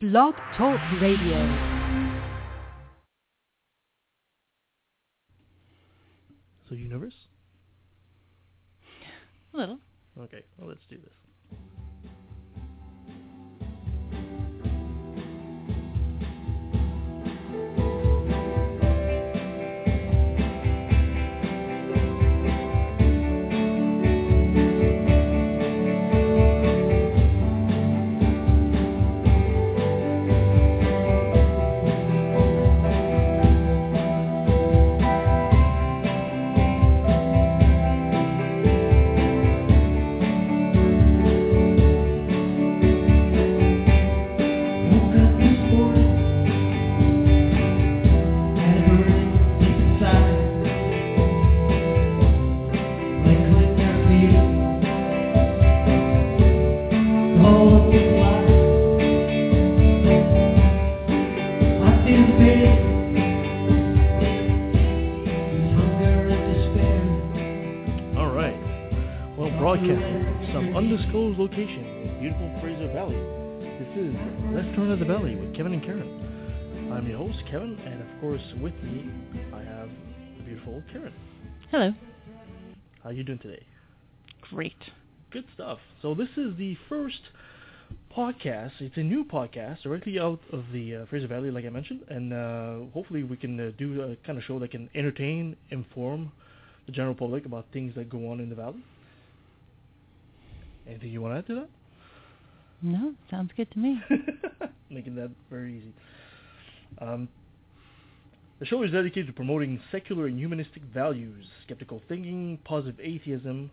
Blog Talk Radio. So you nervous? A little. Okay, well let's do this. Broadcasting from some undisclosed location in beautiful Fraser Valley. This is Left Turn of the Valley with Kevin and Karen. I'm your host, Kevin, and of course, with me, I have the beautiful Karen. Hello. How are you doing today? Great. Good stuff. So this is the first podcast. It's a new podcast directly out of the uh, Fraser Valley, like I mentioned, and uh, hopefully we can uh, do a kind of show that can entertain, inform the general public about things that go on in the valley. Anything you want to add to that? No, sounds good to me. Making that very easy. Um, the show is dedicated to promoting secular and humanistic values, skeptical thinking, positive atheism.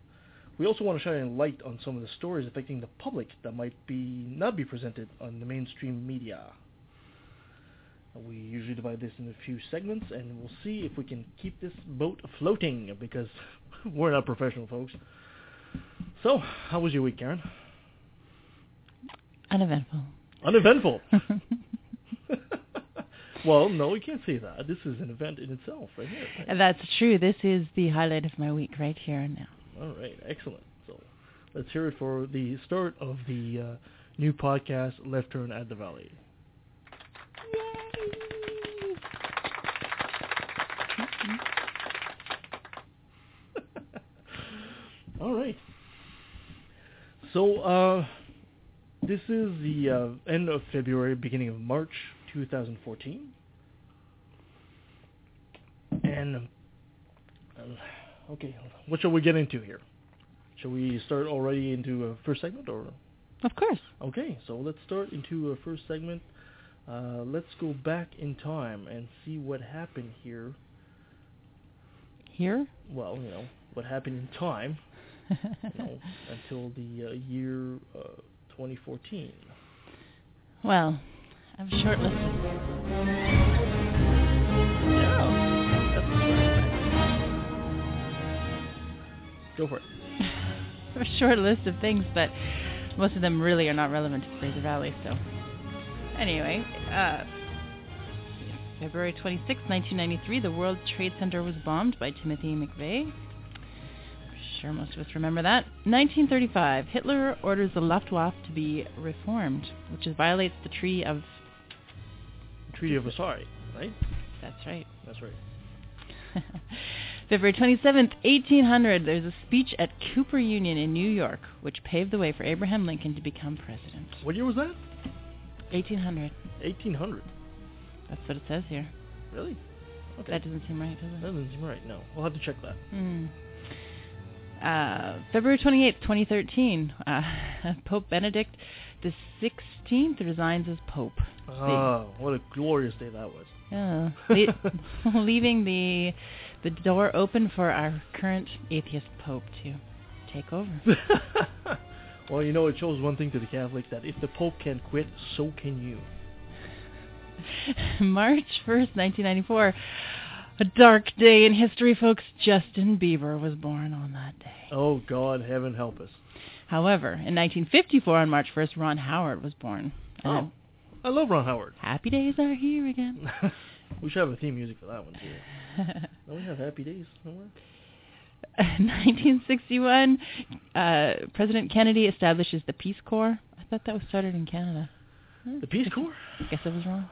We also want to shine a light on some of the stories affecting the public that might be not be presented on the mainstream media. We usually divide this into a few segments, and we'll see if we can keep this boat floating because we're not professional folks. So, how was your week, Karen? Uneventful. Uneventful. well, no, we can't say that. This is an event in itself, right here. right? That's true. This is the highlight of my week right here and now. All right, excellent. So, let's hear it for the start of the uh, new podcast, Left Turn at the Valley. All right. So, uh, this is the uh, end of February, beginning of March 2014. And, um, uh, okay, what shall we get into here? Shall we start already into a first segment, or Of course. okay? So let's start into a first segment. Uh, let's go back in time and see what happened here. Here? Well, you know what happened in time, you know, until the uh, year uh, 2014. well, I'm a short list. of- Yeah, Go for it. I have a short list of things, but most of them really are not relevant to Fraser Valley. So, anyway, uh, February 26, 1993, the World Trade Center was bombed by Timothy McVeigh. I'm sure most of us remember that. 1935, Hitler orders the Luftwaffe to be reformed, which is, violates the Treaty of. Treaty of Versailles, right? That's right. That's right. February 27th, 1800, there's a speech at Cooper Union in New York, which paved the way for Abraham Lincoln to become president. What year was that? 1800. 1800. That's what it says here. Really? Okay. That doesn't seem right, does That doesn't seem right. No, we'll have to check that. Hmm. Uh, February 28th, 2013, uh, Pope Benedict the 16th resigns as Pope. Oh, what a glorious day that was. Yeah. Le- leaving the the door open for our current atheist Pope to take over. well, you know, it shows one thing to the Catholics that if the Pope can quit, so can you. March 1st, 1994. A dark day in history, folks. Justin Bieber was born on that day. Oh, God, heaven help us. However, in 1954, on March 1st, Ron Howard was born. Oh, I love Ron Howard. Happy days are here again. we should have a theme music for that one, too. Don't we have Happy Days somewhere? 1961, uh, President Kennedy establishes the Peace Corps. I thought that was started in Canada. The Peace Corps? I guess I was wrong.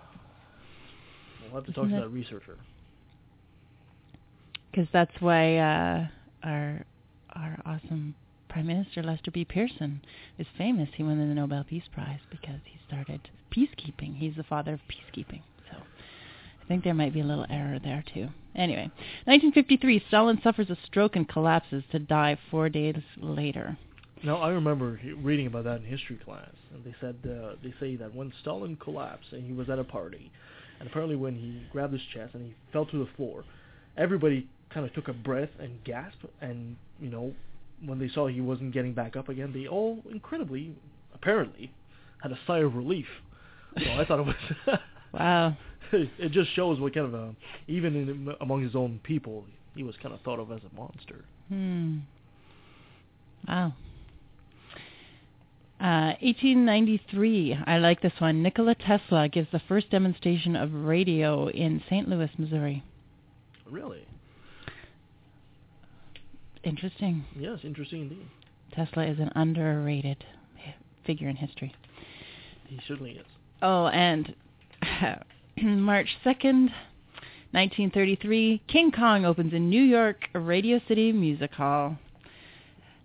We'll have to Isn't talk to that- that researcher. Because that's why uh, our our awesome Prime Minister Lester B. Pearson is famous. He won the Nobel Peace Prize because he started peacekeeping. He's the father of peacekeeping. So I think there might be a little error there too. Anyway, 1953, Stalin suffers a stroke and collapses to die four days later. Now I remember reading about that in history class, and they said uh, they say that when Stalin collapsed and he was at a party, and apparently when he grabbed his chest and he fell to the floor, everybody kind of took a breath and gasped, and you know when they saw he wasn't getting back up again, they all incredibly, apparently, had a sigh of relief. So I thought it was. Wow. it just shows what kind of a even in, among his own people, he was kind of thought of as a monster. Hmm. Wow. Uh, 1893. I like this one. Nikola Tesla gives the first demonstration of radio in St. Louis, Missouri. Really? Interesting. Yes, interesting indeed. Tesla is an underrated figure in history. He certainly is. Oh, and March 2nd, 1933, King Kong opens in New York Radio City Music Hall.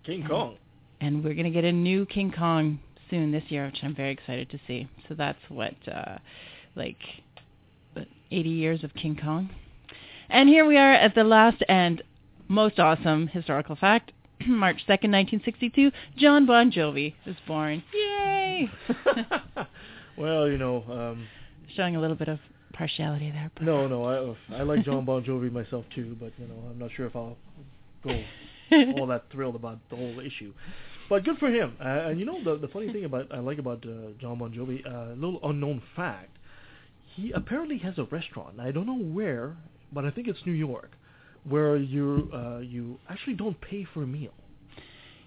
King Mhm. Kong. and we're going to get a new King Kong soon this year, which I'm very excited to see. So that's what, uh, like, 80 years of King Kong. And here we are at the last and most awesome historical fact. March 2nd, 1962, Jon Bon Jovi is born. Yay! well, you know, um, Showing a little bit of partiality there. no, no, I I like Jon Bon Jovi myself too, but you know, I'm not sure if I'll go all that thrilled about the whole issue. But good for him. Uh, and you know, the the funny thing about I like about uh, Jon Bon Jovi, a uh, little unknown fact, he apparently has a restaurant. I don't know where, but I think it's New York, where you uh, you actually don't pay for a meal.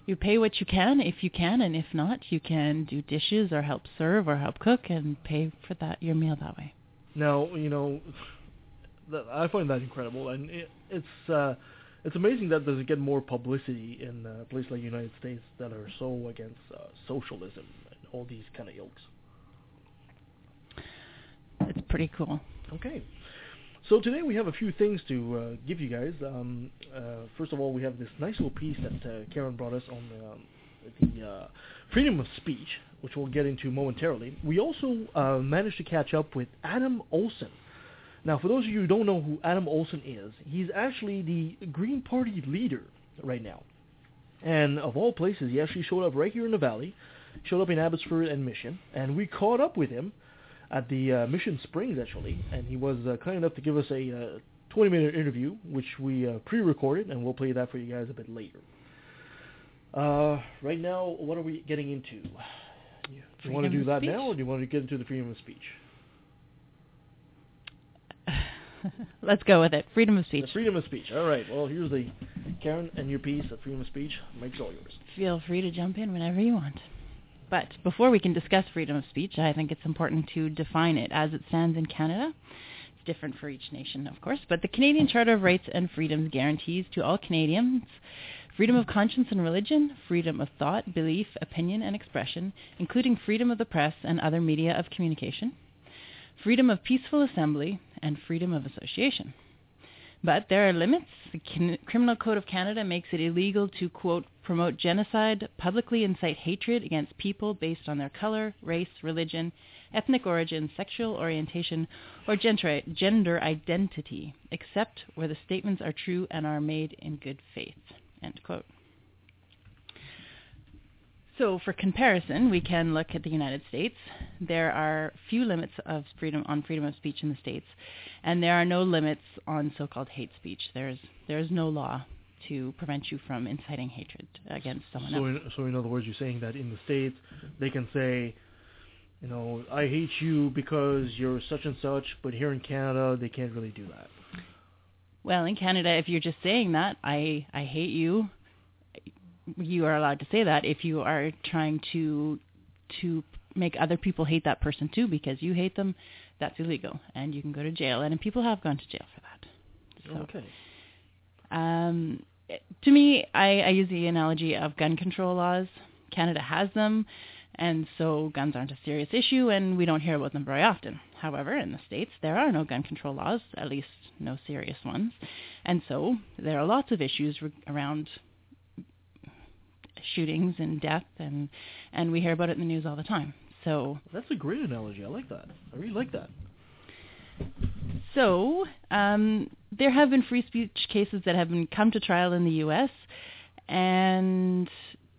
You pay what you can if you can, and if not, you can do dishes or help serve or help cook and pay for that your meal that way. Now, you know, I find that incredible, and it, it's uh, it's amazing that doesn't get more publicity in a place like the United States that are so against uh, socialism and all these kind of ilks. It's pretty cool. Okay. So today we have a few things to uh, give you guys. Um, uh, first of all, we have this nice little piece that uh, Karen brought us on um, the uh, freedom of speech, which we'll get into momentarily. We also uh, managed to catch up with Adam Olsen. Now, for those of you who don't know who Adam Olsen is, he's actually the Green Party leader right now. And of all places, he actually showed up right here in the valley, showed up in Abbotsford and Mission, and we caught up with him at the uh, Mission Springs actually, and he was uh, kind enough to give us a uh, 20-minute interview, which we uh, pre-recorded, and we'll play that for you guys a bit later. Uh, right now, what are we getting into? You, you want to do that speech. now, or do you want to get into the freedom of speech? Let's go with it. Freedom of speech. The freedom of speech. All right. Well, here's the Karen and your piece of freedom of speech. Mike's all yours. Feel free to jump in whenever you want. But before we can discuss freedom of speech, I think it's important to define it as it stands in Canada. It's different for each nation, of course, but the Canadian Charter of Rights and Freedoms guarantees to all Canadians freedom of conscience and religion, freedom of thought, belief, opinion, and expression, including freedom of the press and other media of communication, freedom of peaceful assembly, and freedom of association. But there are limits. The Criminal Code of Canada makes it illegal to, quote, promote genocide, publicly incite hatred against people based on their color, race, religion, ethnic origin, sexual orientation, or gender, gender identity, except where the statements are true and are made in good faith, end quote. So for comparison, we can look at the United States. There are few limits of freedom on freedom of speech in the states, and there are no limits on so-called hate speech. There's there's no law to prevent you from inciting hatred against someone So, else. in, so in other words, you're saying that in the states they can say, you know, I hate you because you're such and such, but here in Canada they can't really do that. Well, in Canada, if you're just saying that, I I hate you, you are allowed to say that. If you are trying to to make other people hate that person too because you hate them, that's illegal, and you can go to jail. And people have gone to jail for that. So, Okay. um, to me, I, I use the analogy of gun control laws. Canada has them, And so guns aren't a serious issue and we don't hear about them very often. However, in the States, there are no gun control laws, at least no serious ones. And so there are lots of issues re- around shootings and death and and we hear about it in the news all the time. So That's a great analogy. I like that. I really like that. So, um, there have been free speech cases that have been come to trial in the U.S., and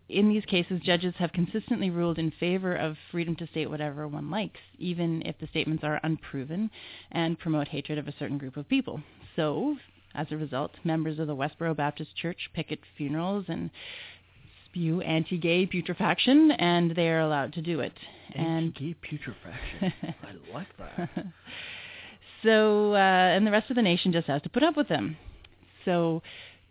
in these cases, judges have consistently ruled in favor of freedom to state whatever one likes, even if the statements are unproven and promote hatred of a certain group of people. So, as a result, members of the Westboro Baptist Church picket funerals and spew anti-gay putrefaction, and they are allowed to do it. And Anti-gay putrefaction. I like that. So, uh, and the rest of the nation just has to put up with them. So,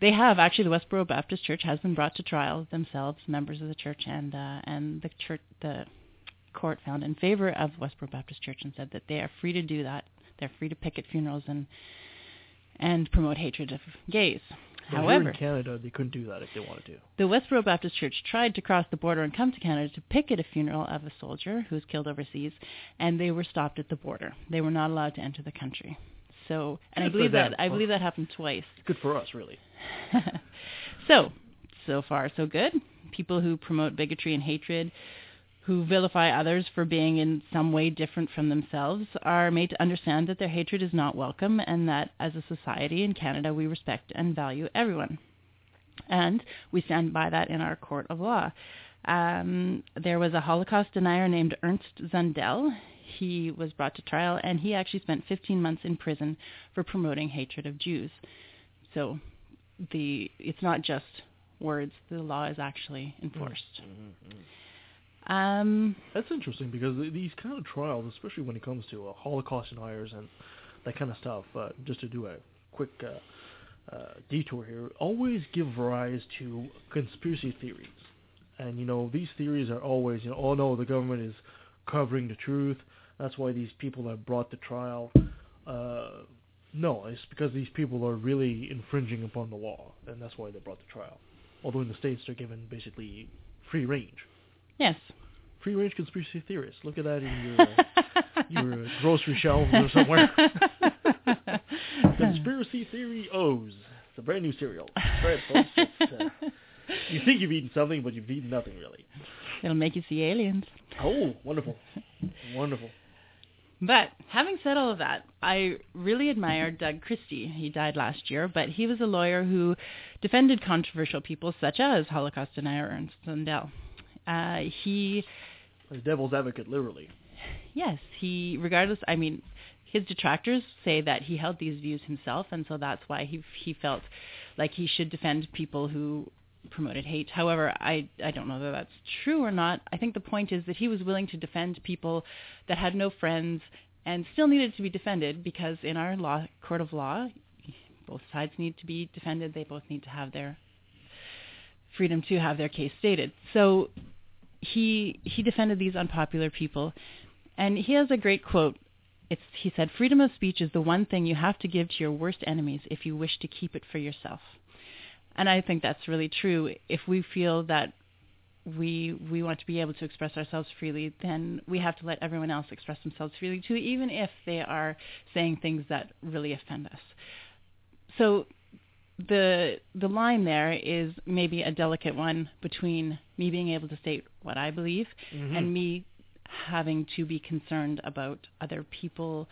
they have actually the Westboro Baptist Church has been brought to trial themselves, members of the church, and uh, and the church, the court found in favor of Westboro Baptist Church and said that they are free to do that. They're free to picket funerals and and promote hatred of gays. However, in Canada, they couldn't do that if they wanted to. the Westboro Baptist Church tried to cross the border and come to Canada to picket a funeral of a soldier who was killed overseas, and they were stopped at the border. They were not allowed to enter the country. So, and I Good for believe that. I believe that happened twice. Good for us, really. so, so far so good. People who promote bigotry and hatred, who vilify others for being in some way different from themselves, are made to understand that their hatred is not welcome and that as a society in Canada we respect and value everyone. And we stand by that in our court of law. Um, there was a Holocaust denier named Ernst Zundel. He was brought to trial and he actually spent 15 months in prison for promoting hatred of Jews. So the it's not just words; the law is actually enforced. Um, That's interesting because these kind of trials, especially when it comes to uh, Holocaust deniers and that kind of stuff, uh, just to do a quick uh, uh, detour here, always give rise to conspiracy theories. And, you know, these theories are always, you know, oh no, the government is covering the truth. That's why these people are brought to trial. Uh, no, it's because these people are really infringing upon the law, and that's why they're brought to trial. Although in the States, they're given basically free range. Yes. Free range conspiracy theorists. Look at that in your your uh, grocery shelves or somewhere. conspiracy theory O's. It's a brand new cereal. It, folks. Uh, you think you've eaten something, but you've eaten nothing really. It'll make you see aliens. Oh, wonderful, wonderful. But having said all of that, I really admire Doug Christie. He died last year, but he was a lawyer who defended controversial people such as Holocaust denier Ernst Zundel. Uh, he The devil's advocate, literally. Yes, he regardless I mean his detractors say that he held these views himself and so that's why he he felt like he should defend people who promoted hate. However, I I don't know that that's true or not. I think the point is that he was willing to defend people that had no friends and still needed to be defended because in our law court of law both sides need to be defended. They both need to have their freedom to have their case stated. So he he defended these unpopular people and he has a great quote. It's, he said, freedom of speech is the one thing you have to give to your worst enemies if you wish to keep it for yourself. And I think that's really true. If we feel that we we want to be able to express ourselves freely, then we have to let everyone else express themselves freely too, even if they are saying things that really offend us. So the the line there is maybe a delicate one between me being able to state what I believe Mhm. and me having to be concerned about other people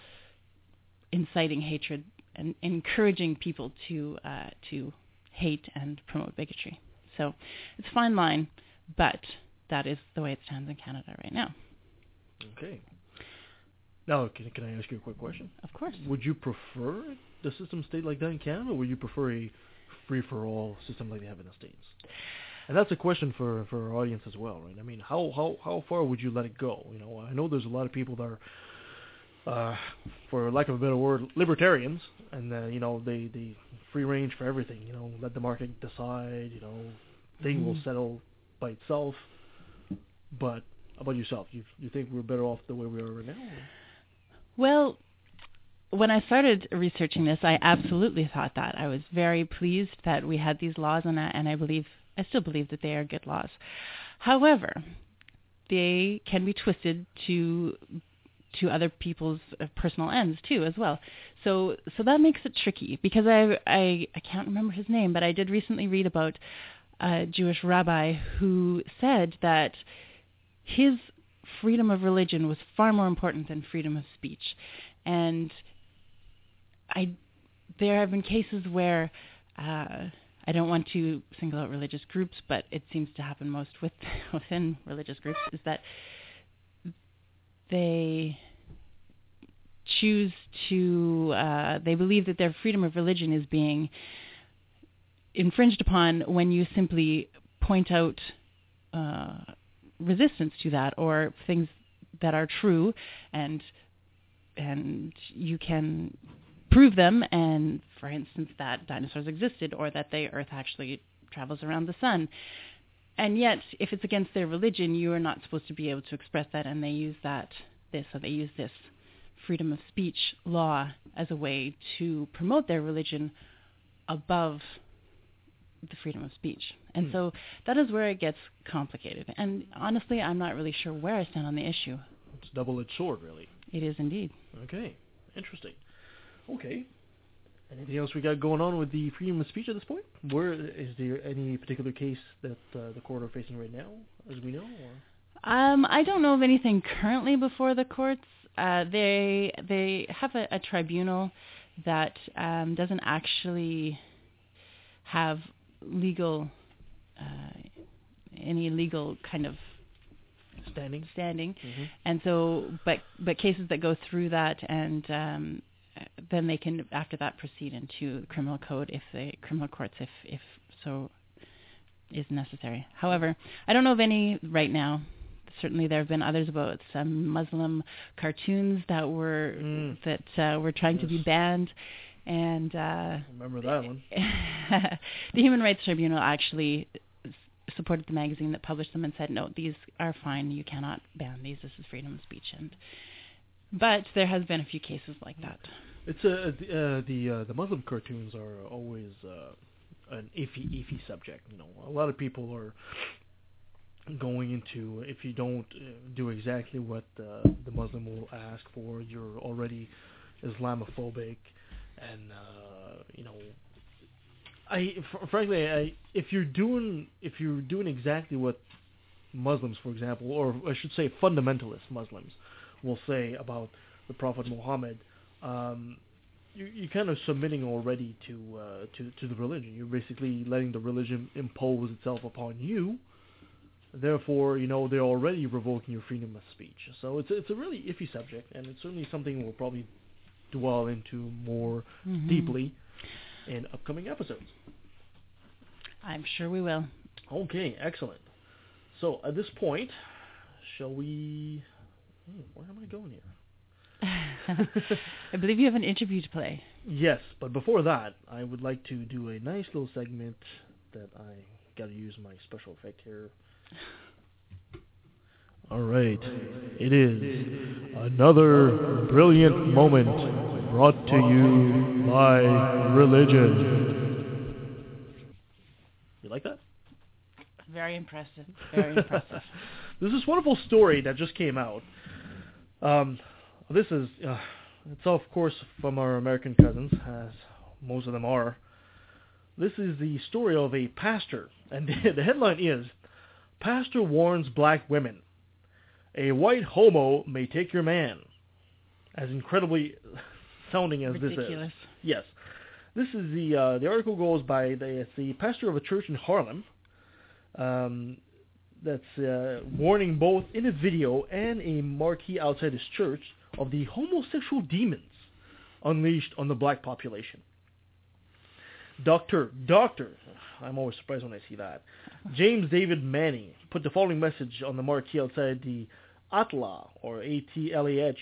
inciting hatred and encouraging people to uh, to hate and promote bigotry. So it's a fine line, but that is the way it stands in Canada right now. Okay. Now, can, can I ask you a quick question? Of course. Would you prefer the system stayed like that in Canada, or would you prefer a free-for-all system like they have in the States? And that's a question for, for our audience as well, right? I mean, how, how, how far would you let it go? You know, I know there's a lot of people that are, uh, for lack of a better word, libertarians, and uh, you know they they free range for everything. You know, let the market decide. You know, thing will Mhm. settle by itself. But how about yourself? You you think we're better off the way we are right now? Well, when I started researching this, I absolutely thought that. I was very pleased that we had these laws, and I, and I believe, I still believe that they are good laws. However, they can be twisted to to other people's uh, personal ends too as well. So so that makes it tricky because I I I can't remember his name, but I did recently read about a Jewish rabbi who said that his freedom of religion was far more important than freedom of speech. And I there have been cases where uh, I don't want to single out religious groups, but it seems to happen most with, within religious groups is that they choose to uh, they believe that their freedom of religion is being infringed upon when you simply point out uh, resistance to that or things that are true and and you can prove them and for instance that dinosaurs existed or that the earth actually travels around the sun and yet if it's against their religion you are not supposed to be able to express that and they use that this so they use this freedom of speech law as a way to promote their religion above the freedom of speech. And Hmm. so that is where it gets complicated. And honestly, I'm not really sure where I stand on the issue. It's a double-edged sword, really. It is indeed. Okay, interesting. Okay. Anything else we got going on with the freedom of speech at this point? Where is there any particular case that uh, the court are facing right now, as we know? Or? Um, I don't know of anything currently before the courts. Uh, they they have a, a tribunal that um, doesn't actually have legal uh, any legal kind of Standing. standing. Mm-hmm. and so but but cases that go through that and um then they can after that proceed into criminal code if the criminal courts if if so is necessary however i don't know of any right now certainly there have been others about some muslim cartoons that were Mm. that uh, were trying to be banned and uh Remember that one. the Human Rights Tribunal actually supported the magazine that published them and said, no, these are fine. You cannot ban these. This is freedom of speech. And but there has been a few cases like that. It's a uh, the uh, the Muslim cartoons are always uh, an iffy iffy subject. You know, a lot of people are going into if you don't uh, do exactly what uh, the Muslim will ask for, you're already Islamophobic, and uh, you know. I fr- frankly, I if you're doing if you're doing exactly what Muslims, for example, or I should say fundamentalist Muslims, will say about the Prophet Muhammad, um, you, you're kind of submitting already to, uh, to to the religion. You're basically letting the religion impose itself upon you. Therefore, you know they're already revoking your freedom of speech. So it's it's a really iffy subject, and it's certainly something we'll probably dwell into more Mhm. deeply in upcoming episodes. I'm sure we will. Okay, excellent. So at this point, shall we? Hmm, where am I going here? I believe you have an interview to play. Yes, but before that, I would like to do a nice little segment that I got to use my special effect here. All right, it is another brilliant moment brought to you by religion. You like that? Very impressive. Very impressive. There's this wonderful story that just came out. Um, this is, uh, it's of course from our American cousins, as most of them are. This is the story of a pastor, and the headline is, Pastor warns black women, a white homo may take your man. As incredibly sounding as this is. Yes. This is the uh, the article goes by the the pastor of a church in Harlem. Um, that's uh, warning both in a video and a marquee outside his church of the homosexual demons unleashed on the black population. Doctor, doctor, I'm always surprised when I see that. James David Manning put the following message on the marquee outside the ATLA or A-T-L-A-H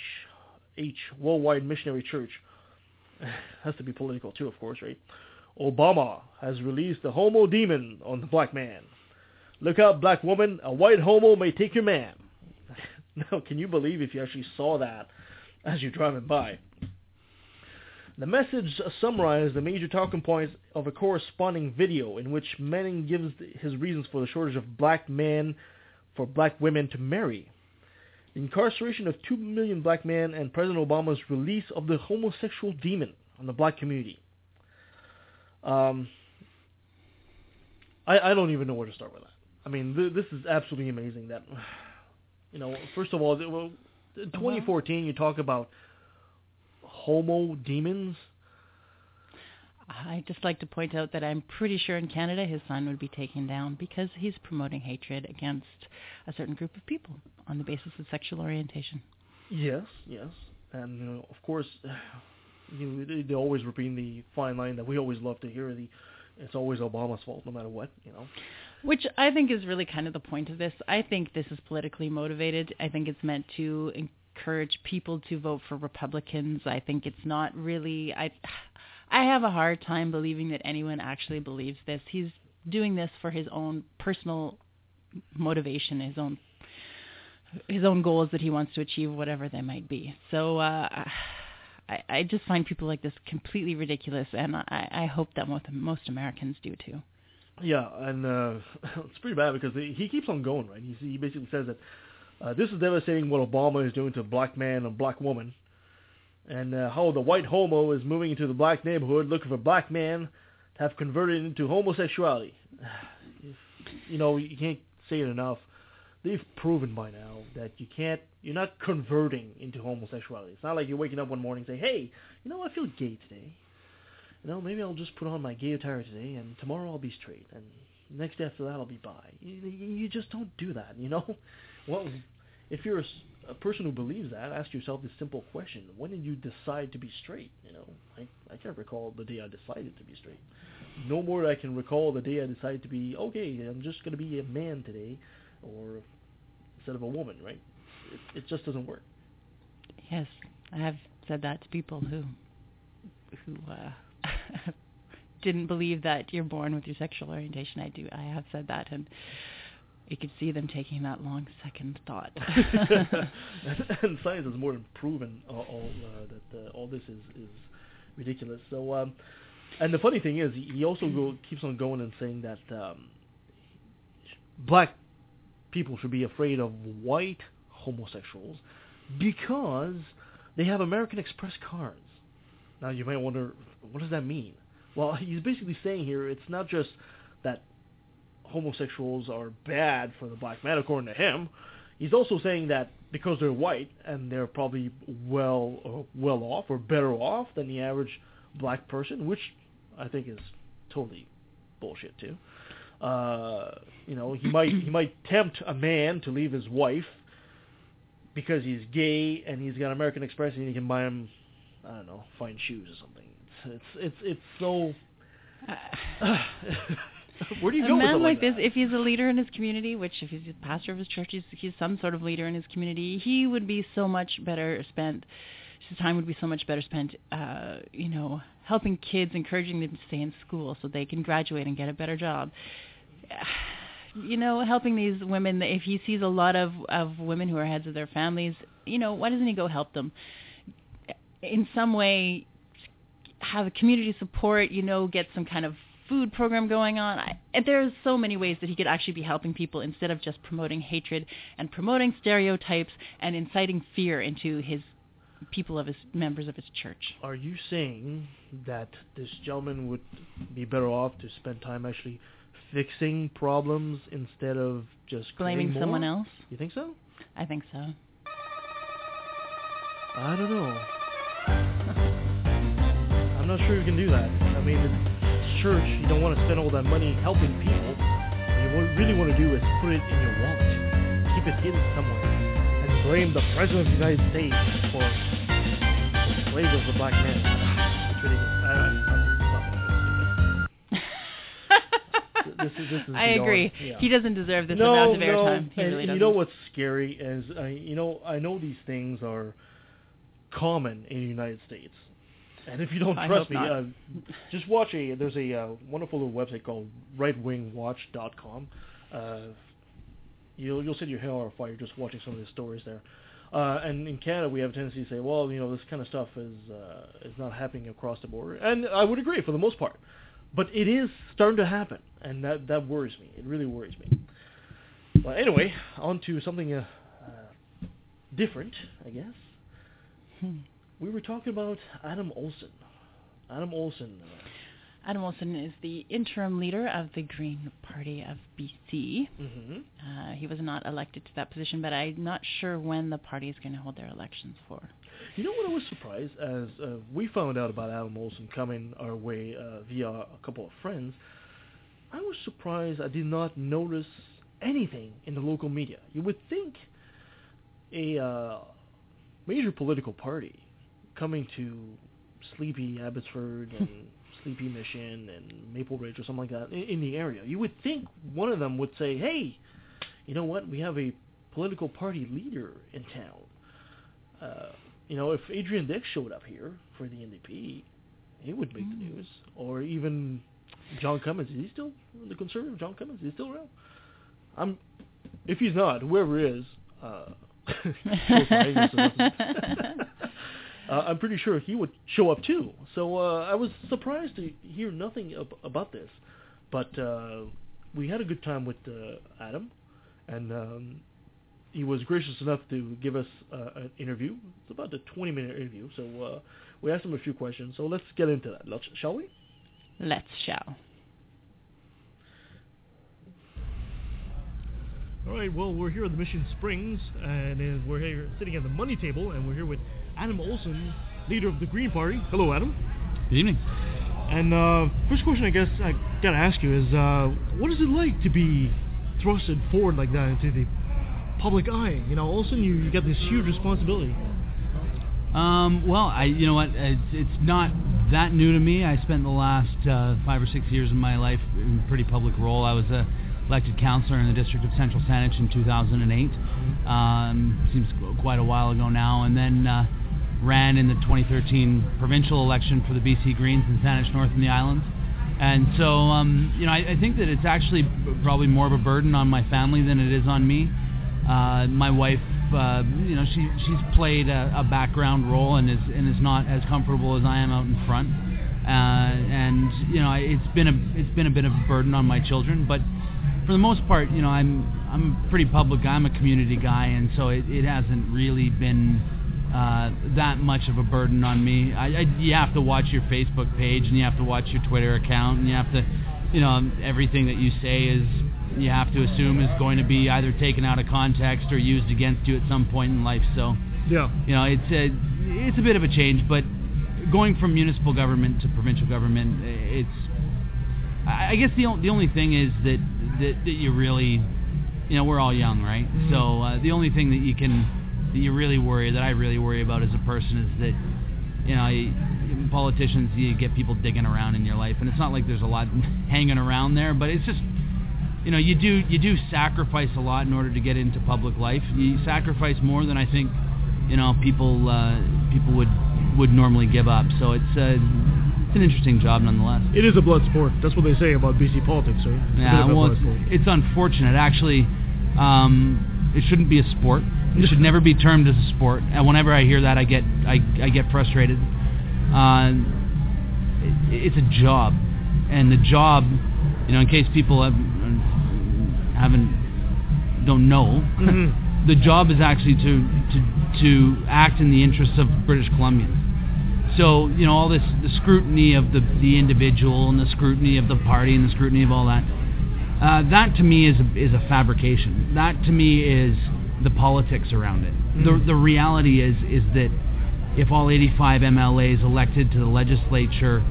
H Worldwide Missionary Church. Has to be political too, of course, right? Obama has released the homo demon on the black man. Look out, black woman, a white homo may take your man. now, can you believe if you actually saw that as you're driving by? The message summarized the major talking points of a corresponding video in which Manning gives his reasons for the shortage of black men for black women to marry. The incarceration of 2 million black men and President Obama's release of the homosexual demon on the black community. Um, I, I don't even know where to start with that. I mean, th- this is absolutely amazing that, you know, first of all, Uh-huh. 2014, you talk about homo demons. I'd just like to point out that I'm pretty sure in Canada his sign would be taken down because he's promoting hatred against a certain group of people on the basis of sexual orientation. Yes, yes, and you know, of course, you know, they, they always repeat the fine line that we always love to hear: the it's always Obama's fault, no matter what, you know. Which I think is really kind of the point of this. I think this is politically motivated. I think it's meant to encourage people to vote for Republicans. I think it's not really. I I have a hard time believing that anyone actually believes this. He's doing this for his own personal motivation, his own his own goals that he wants to achieve, whatever they might be. So uh, I, I just find people like this completely ridiculous, and I, I hope that most most Americans do too. Yeah, and uh, it's pretty bad because he, keeps on going, right? He, he basically says that uh, this is devastating what Obama is doing to black man and black woman, and uh, how the white homo is moving into the black neighborhood looking for black men to have converted into homosexuality. you know, you can't say it enough. They've proven by now that you can't, you're not converting into homosexuality. It's not like you're waking up one morning and say, hey, you know, I feel gay today. You know, maybe I'll just put on my gay attire today, and tomorrow I'll be straight, and next day after that I'll be bi. You, you just don't do that, you know. Well, if you're a, a person who believes that, ask yourself this simple question: When did you decide to be straight? You know, I I can't recall the day I decided to be straight. No more I can recall the day I decided to be okay. I'm just going to be a man today, or instead of a woman, right? It, it just doesn't work. Yes, I have said that to people who who uh, didn't believe that you're born with your sexual orientation. I do. I have said that, and you could see them taking that long second thought. and science has more than proven all, all uh, that uh, all this is is ridiculous. So, um, and the funny thing is, he also go, keeps on going and saying that um, black people should be afraid of white homosexuals because they have American Express cards. Now, you might wonder, what does that mean? Well, he's basically saying here it's not just that homosexuals are bad for the black man, according to him. He's also saying that because they're white and they're probably well uh, well off or better off than the average black person, which I think is totally bullshit too. Uh, you know, he might he might tempt a man to leave his wife because he's gay and he's got American Express and he can buy him I don't know fine shoes or something. It's it's it's, it's so. Where do you a go with man like this, if he's a leader in his community, which if he's a pastor of his church, he's, he's some sort of leader in his community, he would be so much better spent. His time would be so much better spent, uh, you know, helping kids, encouraging them to stay in school so they can graduate and get a better job. You know, helping these women. If he sees a lot of of women who are heads of their families, you know, why doesn't he go help them? In some way, have a community support. You know, get some kind of food program going on. I, and there's so many ways that he could actually be helping people instead of just promoting hatred and promoting stereotypes and inciting fear into his people of his members of his church. Are you saying that this gentleman would be better off to spend time actually fixing problems instead of just Blaming someone else? You think so? I think so. I don't know. I'm not sure you can do that. I mean, it's church. You don't want to spend all that money helping people. What you really want to do is put it in your wallet, keep it hidden somewhere, and blame the president of the United States for the slaves of the black man. It's ridiculous. I, I'm, I'm stopping. This is- this is I agree. yeah. He doesn't deserve this no, amount of no. airtime. He and really you doesn't. know what's scary is, uh, you know, I know these things are common in the United States, and if you don't I trust me, uh, just watch a. There's a uh, wonderful little website called RightWingWatch.com. Uh, you'll you'll set your hair on fire just watching some of the stories there. Uh, and in Canada, we have a tendency to say, well, you know, this kind of stuff is uh, is not happening across the border, and I would agree for the most part, but it is starting to happen, and that that worries me. It really worries me. Well, anyway, on to something uh, uh, different, I guess. Hmm. We were talking about Adam Olsen. Adam Olsen. Uh, Adam Olsen is the interim leader of the Green Party of BC. hmm Uh, he was not elected to that position, but I'm not sure when the party is going to hold their elections for. You know what I was surprised as uh, we found out about Adam Olsen coming our way uh, via a couple of friends. I was surprised I did not notice anything in the local media. You would think a uh, major political party coming to sleepy Abbotsford and sleepy Mission and Maple Ridge or something like that in, in the area, you would think one of them would say, "Hey, you know what? We have a political party leader in town." Uh, you know, if Adrian Dix showed up here for the NDP, he would make the Mm. news. Or even John Cummins. Is he still the conservative? John Cummins is he still around? I'm. If he's not, whoever is, uh, uh, I'm pretty sure he would show up too. So uh, I was surprised to hear nothing ab- about this, but uh, we had a good time with uh, Adam, and um, he was gracious enough to give us uh, an interview. It's about a 20 minute interview, so uh, we asked him a few questions. So let's get into that, let's, shall we? Let's shall. All right. Well, we're here at the Mission Springs, and we're here sitting at the money table, and we're here with Adam Olsen, leader of the Green Party. Hello, Adam. Good evening. And uh, first question, I guess I gotta ask you is, uh, what is it like to be thrusted forward like that into the public eye? You know, all of a sudden you, you get this huge responsibility. Um, well, I, you know what, it's, it's not that new to me. I spent the last uh, five or six years of my life in a pretty public role. I was a elected councillor in the district of Central Saanich in 2008. Um, seems quite a while ago now, and then uh, ran in the 2013 provincial election for the BC Greens in Saanich North and the Islands. And so, um, you know, I, I think that it's actually probably more of a burden on my family than it is on me. Uh, my wife, uh, you know, she she's played a, a background role and is and is not as comfortable as I am out in front. Uh, and you know, it's been a it's been a bit of a burden on my children, but for the most part, you know, I'm I'm a pretty public guy. I'm a community guy, and so it, it hasn't really been uh, that much of a burden on me. I, I you have to watch your Facebook page and you have to watch your Twitter account and you have to, you know, everything that you say is you have to assume is going to be either taken out of context or used against you at some point in life. So Yeah. you know, it's a it's a bit of a change, but going from municipal government to provincial government, it's I I guess the the only thing is that that, that you really, you know, we're all young, right? Mhm. So uh, the only thing that you can that you really worry that I really worry about as a person is that you know. You, politicians you get people digging around in your life and it's not like there's a lot hanging around there but it's just you know you do you do sacrifice a lot in order to get into public life you sacrifice more than i think you know people uh, people would would normally give up so it's uh, it's an interesting job nonetheless It is a blood sport. That's what they say about BC politics, right? It's yeah well it's, it's unfortunate actually um, it shouldn't be a sport it should never be termed as a sport and whenever i hear that i get i, I get frustrated uh, it, it's a job and the job you know in case people have, haven't don't know Mhm. the job is actually to, to to act in the interests of British Columbians. So you know all this the scrutiny of the the individual and the scrutiny of the party and the scrutiny of all that. Uh, that to me is a, is a fabrication. That to me is the politics around it. The Mm. the reality is is that if all 85 MLAs elected to the legislature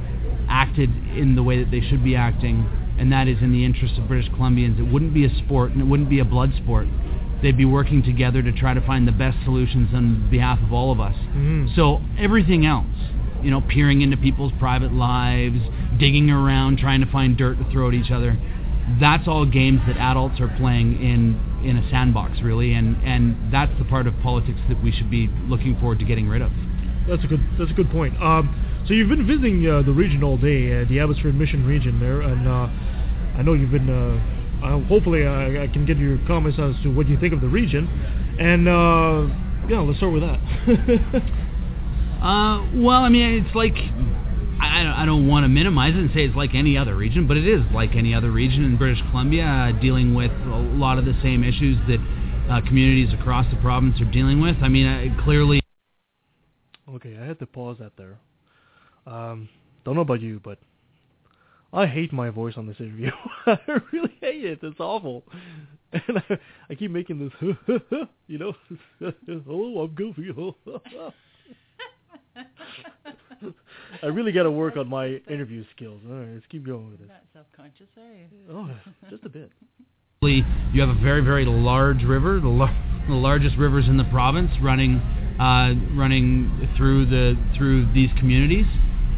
acted in the way that they should be acting, and that is in the interest of British Columbians, it wouldn't be a sport and it wouldn't be a blood sport. They'd be working together to try to find the best solutions on behalf of all of us. Mhm. So everything else, you know, peering into people's private lives, digging around, trying to find dirt to throw at each other, that's all games that adults are playing in in a sandbox, really, and and that's the part of politics that we should be looking forward to getting rid of. That's a good. That's a good point. Um, so you've been visiting uh, the region all day, uh, the Abbotsford Mission region there, and uh, I know you've been. Uh, hopefully, I, I can get your comments as to what you think of the region, and uh, yeah, let's start with that. Uh, well, I mean, it's like I, I, don't- want to minimize it and say it's like any other region, but it is like any other region in British Columbia, uh, dealing with a lot of the same issues that uh, communities across the province are dealing with. I mean, uh, clearly. Okay, I had to pause that there. Um, don't know about you, but I hate my voice on this interview. I really hate it. It's awful. And I, I keep making this, you know, hello, I'm Goofy. I really got to work on my interview skills. All right, let's keep going with this. Not self-conscious, are you? Oh, just a bit. You have a very, very large river, the, lar- the largest rivers in the province, running, uh, running through the through these communities,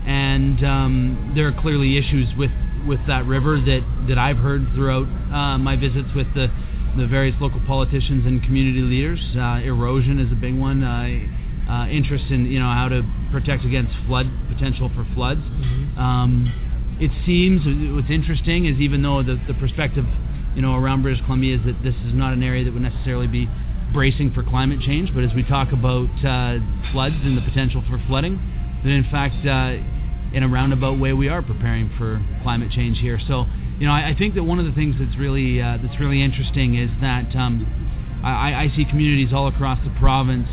and um, there are clearly issues with, with that river that, that I've heard throughout uh, my visits with the the various local politicians and community leaders. Uh, erosion is a big one. Uh, uh, interest in you know how to protect against flood potential for floods. Um, it seems what's interesting is even though the, the perspective you know around British Columbia is that this is not an area that would necessarily be bracing for climate change, but as we talk about uh, floods and the potential for flooding, that in fact uh, in a roundabout way we are preparing for climate change here. So you know I, I think that one of the things that's really uh, that's really interesting is that um, I, I see communities all across the province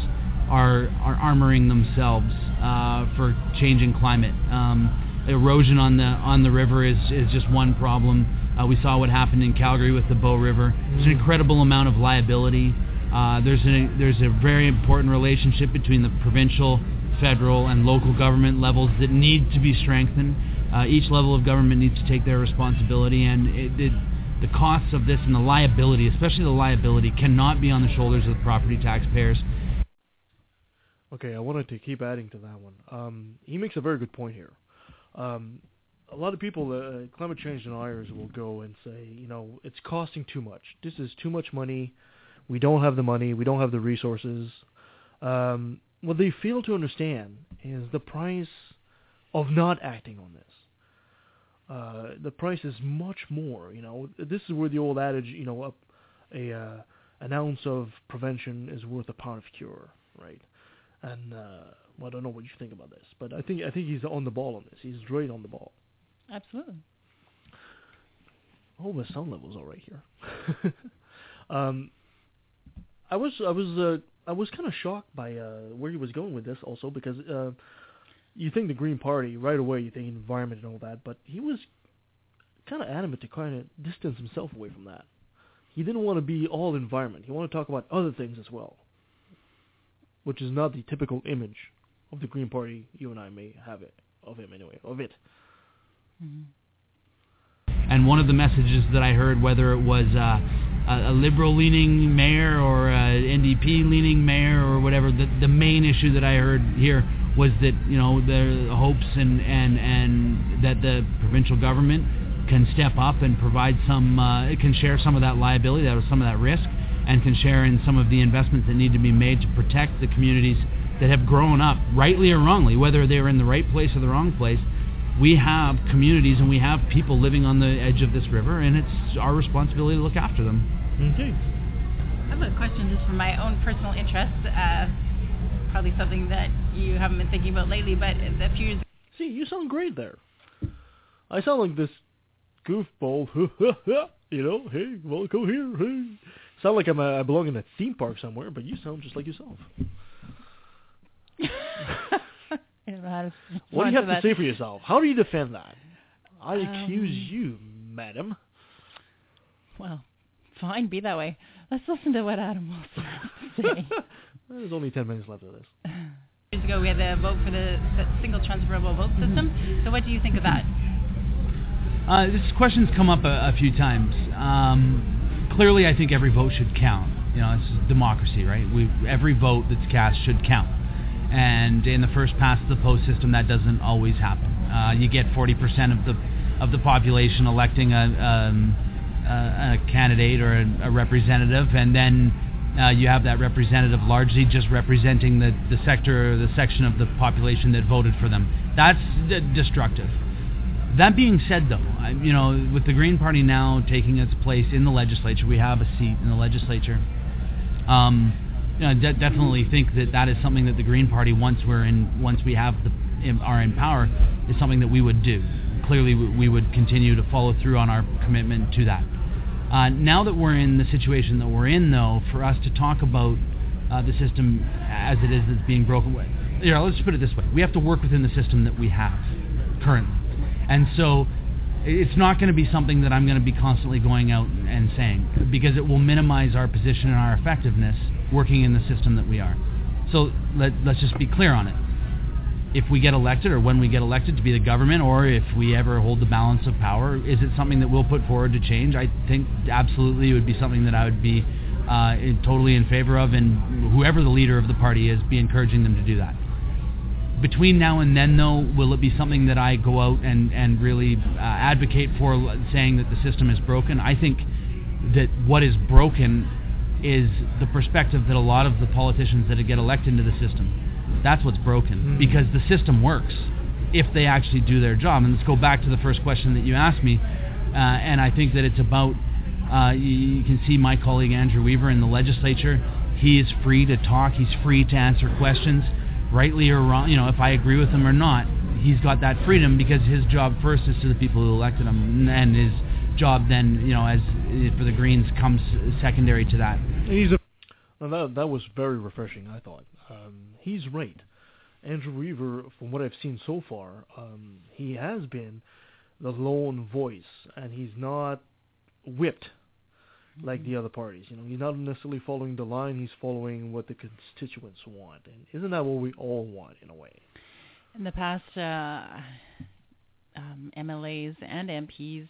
are are armoring themselves uh, for changing climate. Um, erosion on the on the river is is just one problem. Uh, we saw what happened in Calgary with the Bow River. There's an incredible amount of liability. Uh, there's a there's a very important relationship between the provincial, federal, and local government levels that need to be strengthened. Uh, each level of government needs to take their responsibility, and it, it, the costs of this and the liability, especially the liability, cannot be on the shoulders of the property taxpayers. Okay, I wanted to keep adding to that one. Um, he makes a very good point here. Um, a lot of people, uh, climate change deniers, will go and say, you know, it's costing too much. This is too much money. We don't have the money. We don't have the resources. Um, what they fail to understand is the price of not acting on this. Uh, the price is much more. You know, this is where the old adage, you know, a, a uh, an ounce of prevention is worth a pound of cure, right? And uh, well, I don't know what you think about this, but I think I think he's on the ball on this. He's right on the ball. Absolutely. Oh, my sound level's all right here. um, I was I was uh, I was kind of shocked by uh, where he was going with this, also because uh, you think the Green Party right away, you think environment and all that, but he was kind of adamant to kind of distance himself away from that. He didn't want to be all environment. He wanted to talk about other things as well, which is not the typical image of the Green Party you and I may have it of him anyway of it. And one of the messages that I heard, whether it was uh, a, liberal-leaning mayor or a NDP-leaning mayor or whatever, the, the main issue that I heard here was that you know the hopes and and and that the provincial government can step up and provide some, uh, can share some of that liability, that some of that risk, and can share in some of the investments that need to be made to protect the communities that have grown up, rightly or wrongly, whether they're in the right place or the wrong place, we have communities and we have people living on the edge of this river, and it's our responsibility to look after them. Okay. I have a question just from my own personal interest. Uh, probably something that you haven't been thinking about lately, but a few years See, you sound great there. I sound like this goofball. you know, hey, welcome here. Hey. Sound like I'm a, I belong in a theme park somewhere, but you sound just like yourself. I don't know how to What do you have to that. say for yourself? How do you defend that? I Um, accuse you, madam. Well, fine, be that way. Let's listen to what Adam Wilson has to say. There's only ten minutes left of this. Years ago, we had the vote for the s- single transferable vote system. So, what do you think of that? Uh, this question's come up a, a few times. Um, clearly, I think every vote should count. You know, is democracy, right? We every vote that's cast should count. And in the first past the post system, that doesn't always happen. Uh, you get 40% of the of the population electing a, um, a, a candidate or a, a representative, and then uh, you have that representative largely just representing the, the sector or the section of the population that voted for them. That's d- destructive. That being said, though, I, you know, with the Green Party now taking its place in the legislature, we have a seat in the legislature. Um, you know, de- definitely think that that is something that the Green Party once we're in, once we have the in, are in power is something that we would do. Clearly, we would continue to follow through on our commitment to that. Uh, now that we're in the situation that we're in, though, for us to talk about uh, the system as it is that's being broken, know, let's put it this way: we have to work within the system that we have currently, and so it's not going to be something that I'm going to be constantly going out and saying because it will minimize our position and our effectiveness working in the system that we are. So let, let's just be clear on it. If we get elected or when we get elected to be the government or if we ever hold the balance of power, is it something that we'll put forward to change? I think absolutely it would be something that I would be uh, totally in favor of and whoever the leader of the party is, be encouraging them to do that between now and then, though, will it be something that I go out and, and really uh, advocate for, saying that the system is broken? I think that what is broken is the perspective that a lot of the politicians that get elected into the system. That's what's broken Mhm. because the system works if they actually do their job. And let's go back to the first question that you asked me, uh, and I think that it's about. Uh, you, you can see my colleague Andrew Weaver in the legislature. He is free to talk. He's free to answer questions rightly or wrong, you know, if I agree with him or not, he's got that freedom because his job first is to the people who elected him, and his job then, you know, as for the Greens comes secondary to that. He's a. Now that that was very refreshing. I thought um, he's right. Andrew Weaver, from what I've seen so far, um, he has been the lone voice, and he's not whipped like the other parties. You know, he's not necessarily following the line; he's following what the constituents want. And isn't that what we all want in a way? In the past, uh, um, MLAs and MPs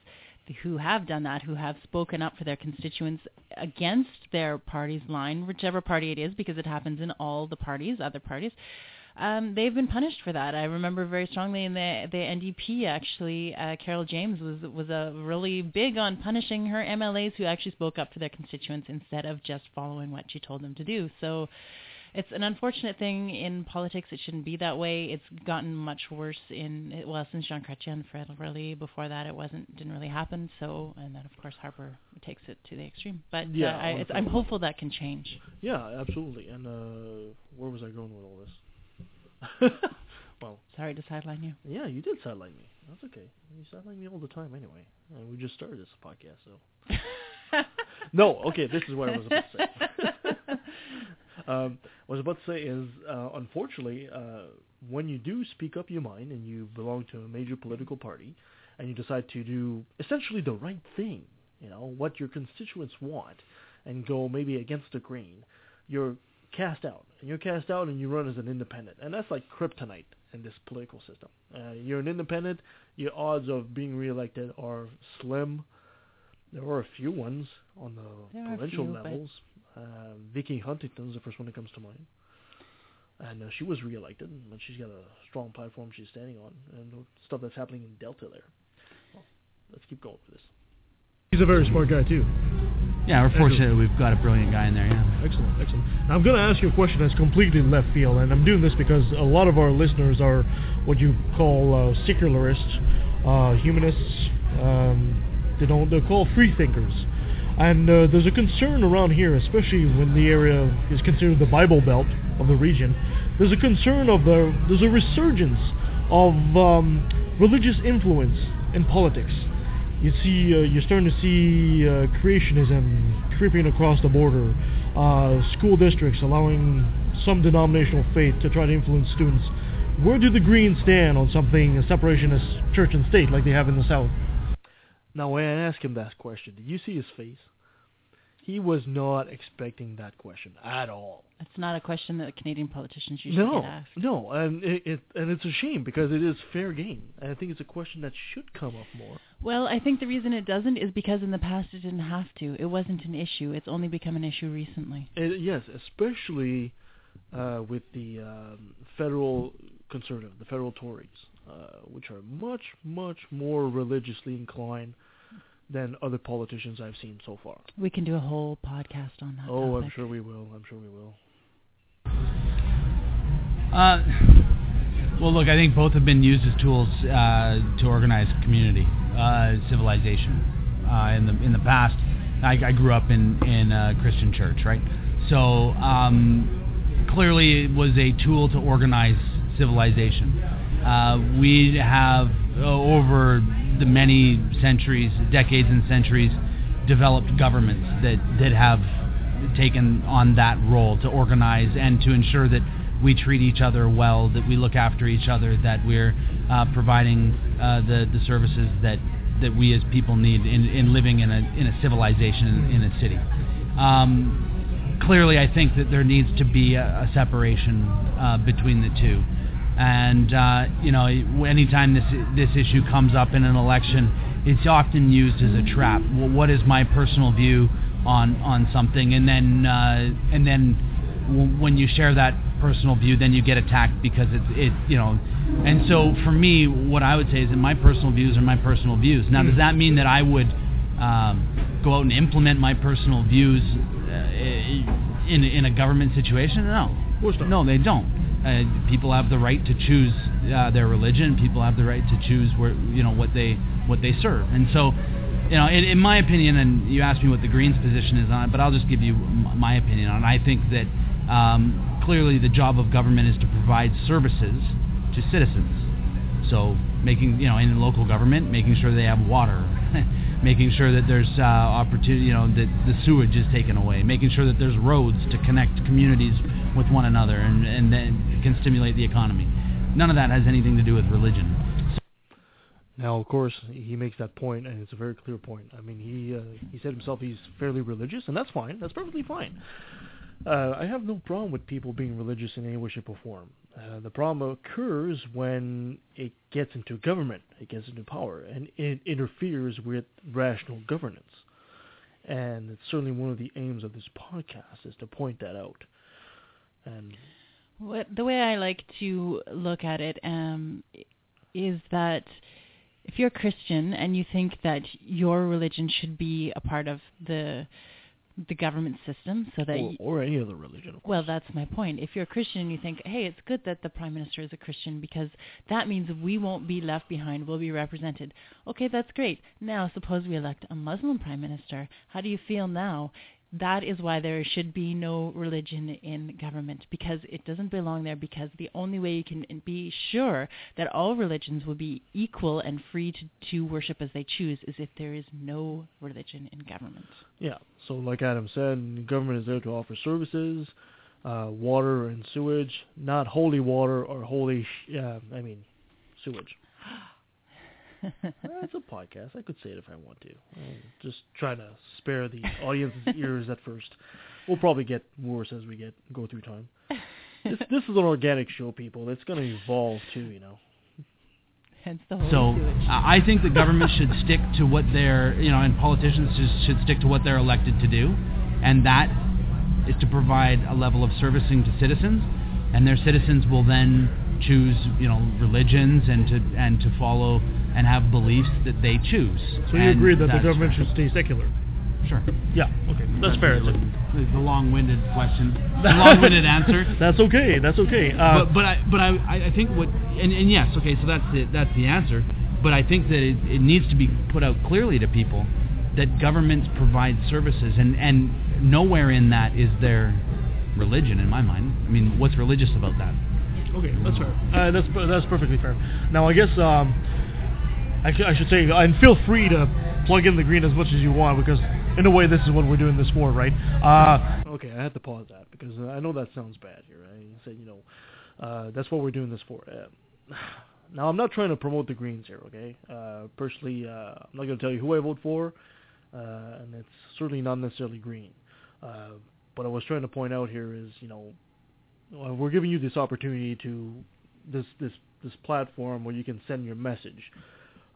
who have done that, who have spoken up for their constituents against their party's line, whichever party it is, because it happens in all the parties, other parties, um, they've been punished for that. I remember very strongly in the the NDP actually, uh, Carole James was was a really big on punishing her MLAs who actually spoke up for their constituents instead of just following what she told them to do. So it's an unfortunate thing in politics. It shouldn't be that way. It's gotten much worse in well since Jean Chrétien, Fred really. Before that, it wasn't didn't really happen. So and then of course Harper takes it to the extreme. But Yeah, uh, I, it's, I'm hopeful that can change. Yeah, absolutely. And uh, where was I going with all this? well, Sorry to sideline you. yeah, you did sideline me. That's okay. You sideline me all the time anyway. And we just started this podcast, so. no, okay, this is what I was about to say. um, what I was about to say is, uh, unfortunately, uh, when you do speak up your mind and you belong to a major political party, and you decide to do essentially the right thing, you know, what your constituents want, and go maybe against the grain, you're cast out. And you're cast out and you run as an independent. And that's like kryptonite in this political system. Uh, you're an independent, your odds of being reelected are slim. There are a few ones on the There provincial few, levels. Uh, Vicki Huntington's the first one that comes to mind. And uh, she was reelected, and she's got a strong platform she's standing on, and stuff that's happening in Delta there. Well, let's keep going with this. He's a very smart guy too. Yeah, we're fortunate we've got a brilliant guy in there. Yeah. Excellent, excellent. Now, I'm going to ask you a question that's completely left field, and I'm doing this because a lot of our listeners are what you call uh, secularists, uh, humanists. Um, they don't. They're called free thinkers, and uh, there's a concern around here, especially when the area is considered the Bible Belt of the region. There's a concern of the. There's a resurgence of um, religious influence in politics. You see, uh, you're starting to see uh, creationism creeping across the border. Uh, school districts allowing some denominational faith to try to influence students. Where do the Greens stand on something a separationist church and state like they have in the South? Now, when I asked him that question, did you see his face? He was not expecting that question at all. It's not a question that Canadian politicians usually ask. no, get asked. no, and it, it and it's a shame because it is fair game. And I think it's a question that should come up more. Well, I think the reason it doesn't is because in the past it didn't have to. It wasn't an issue. It's only become an issue recently. Uh, yes, especially uh, with the um, federal conservative, the federal Tories, uh, which are much, much more religiously inclined than other politicians I've seen so far. We can do a whole podcast on that. Oh, I'm sure we will. I'm sure we will. Uh, well, look, I think both have been used as tools uh, to organize community, uh, civilization. Uh, in the in the past, I, I grew up in in a Christian church, right? So um, clearly, it was a tool to organize civilization. uh, we have uh, over the many centuries, decades and centuries, developed governments that that have taken on that role to organize and to ensure that we treat each other well, that we look after each other, that we're uh, providing uh, the the services that that we as people need in, in living in a in a civilization in, a city. Um, clearly, I think that there needs to be a, a separation uh, between the two. And uh, you know, anytime this this issue comes up in an election, it's often used as a trap. Well, what is my personal view on on something? And then uh, and then w- when you share that personal view, then you get attacked because it's it you know. And so for me, what I would say is that my personal views are my personal views. Now, does that mean that I would um, go out and implement my personal views uh, in in a government situation? No, Of course not. no, they don't. Uh, people have the right to choose uh, their religion. People have the right to choose where you know what they what they serve. And so, you know, in, in my opinion, and you asked me what the Greens' position is on it, but I'll just give you my opinion on it. I think that um, clearly the job of government is to provide services to citizens. So making you know in local government, making sure they have water, making sure that there's uh, opportunity, you know, that the sewage is taken away, making sure that there's roads to connect communities with one another, and and then can stimulate the economy. None of that has anything to do with religion. Now, of course, he makes that point, and it's a very clear point. I mean, he uh, he said himself he's fairly religious, and that's fine. That's perfectly fine. Uh, I have no problem with people being religious in any way, shape, or form. Uh, the problem occurs when it gets into government, it gets into power, and it interferes with rational governance. And it's certainly one of the aims of this podcast is to point that out. And What, the way I like to look at it um, is that if you're a Christian and you think that your religion should be a part of the the government system, so that or, or any other religion, of course. well, that's my point. If you're a Christian and you think, hey, it's good that the prime minister is a Christian because that means we won't be left behind, we'll be represented. Okay, that's great. Now, suppose we elect a Muslim prime minister. How do you feel now? That is why there should be no religion in government because it doesn't belong there. Because the only way you can be sure that all religions will be equal and free to, to worship as they choose is if there is no religion in government. Yeah. So, like Adam said, government is there to offer services, uh, water and sewage, not holy water or holy, sh- uh, I mean, sewage. That's a podcast. I could say it if I want to. I'm just trying to spare the audience's ears at first. We'll probably get worse as we get go through time. This, this is an organic show, people. It's going to evolve too, you know. Hence the whole So sewage. I I think the government should stick to what they're, you know, and politicians just should stick to what they're elected to do, and that is to provide a level of servicing to citizens, and their citizens will then choose, you know, religions and to and to follow and have beliefs that they choose. So you agree that the government should stay secular? Sure. Yeah. Okay. That's fair. The, the long-winded question, the long-winded answer. That's okay. That's okay. Uh, but but I but I I I think what and, and yes okay so that's the that's the answer but I think that it, it needs to be put out clearly to people that governments provide services and and nowhere in that is there religion in my mind I mean what's religious about that Okay, that's fair. Uh, that's that's perfectly fair. Now, I guess um, I, should say, and feel free to plug in the green as much as you want because, in a way, this is what we're doing this for, right? Uh, Okay, I had to pause that because uh, I know that sounds bad here. I said, you know, uh, that's what we're doing this for. Uh, now, I'm not trying to promote the Greens here, okay? Uh, personally, uh, I'm not going to tell you who I vote for, and it's certainly not necessarily Green. What I was trying to point out here is, you know, we're giving you this opportunity to this this this platform where you can send your message.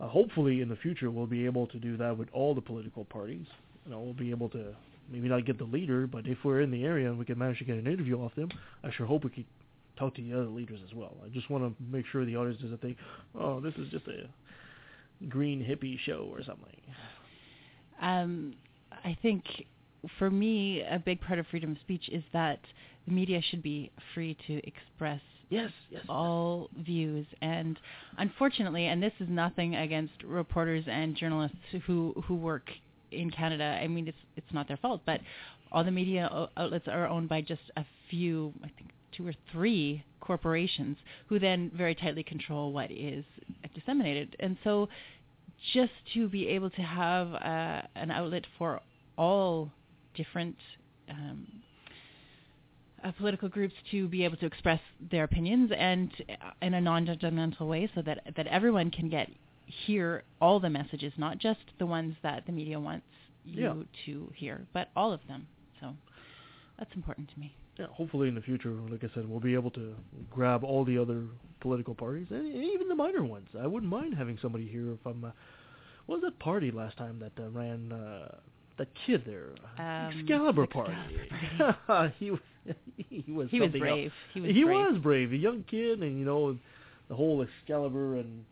Uh, hopefully, in the future, we'll be able to do that with all the political parties. You know, we'll be able to maybe not get the leader, but if we're in the area and we can manage to get an interview off them, I sure hope we can talk to the other leaders as well. I just want to make sure the audience doesn't think, oh, this is just a green hippie show or something. Um, I think for me, a big part of freedom of speech is that the media should be free to express Yes, yes. all views. And unfortunately, and this is nothing against reporters and journalists who who work in Canada. I mean, it's it's not their fault, but all the media outlets are owned by just a few. I think two or three corporations who then very tightly control what is disseminated. And so just to be able to have uh, an outlet for all different um, uh, political groups to be able to express their opinions and uh, in a non-judgmental way so that that everyone can get hear all the messages not just the ones that the media wants you Yeah. to hear but all of them so that's important to me Yeah, hopefully in the future, like I said, we'll be able to grab all the other political parties and even the minor ones. I wouldn't mind having somebody here from uh, what was that party last time that uh, ran uh, that kid there, Um, Excalibur Party. he was he was he was brave else. he was he brave was brave, a young kid, and you know the whole Excalibur and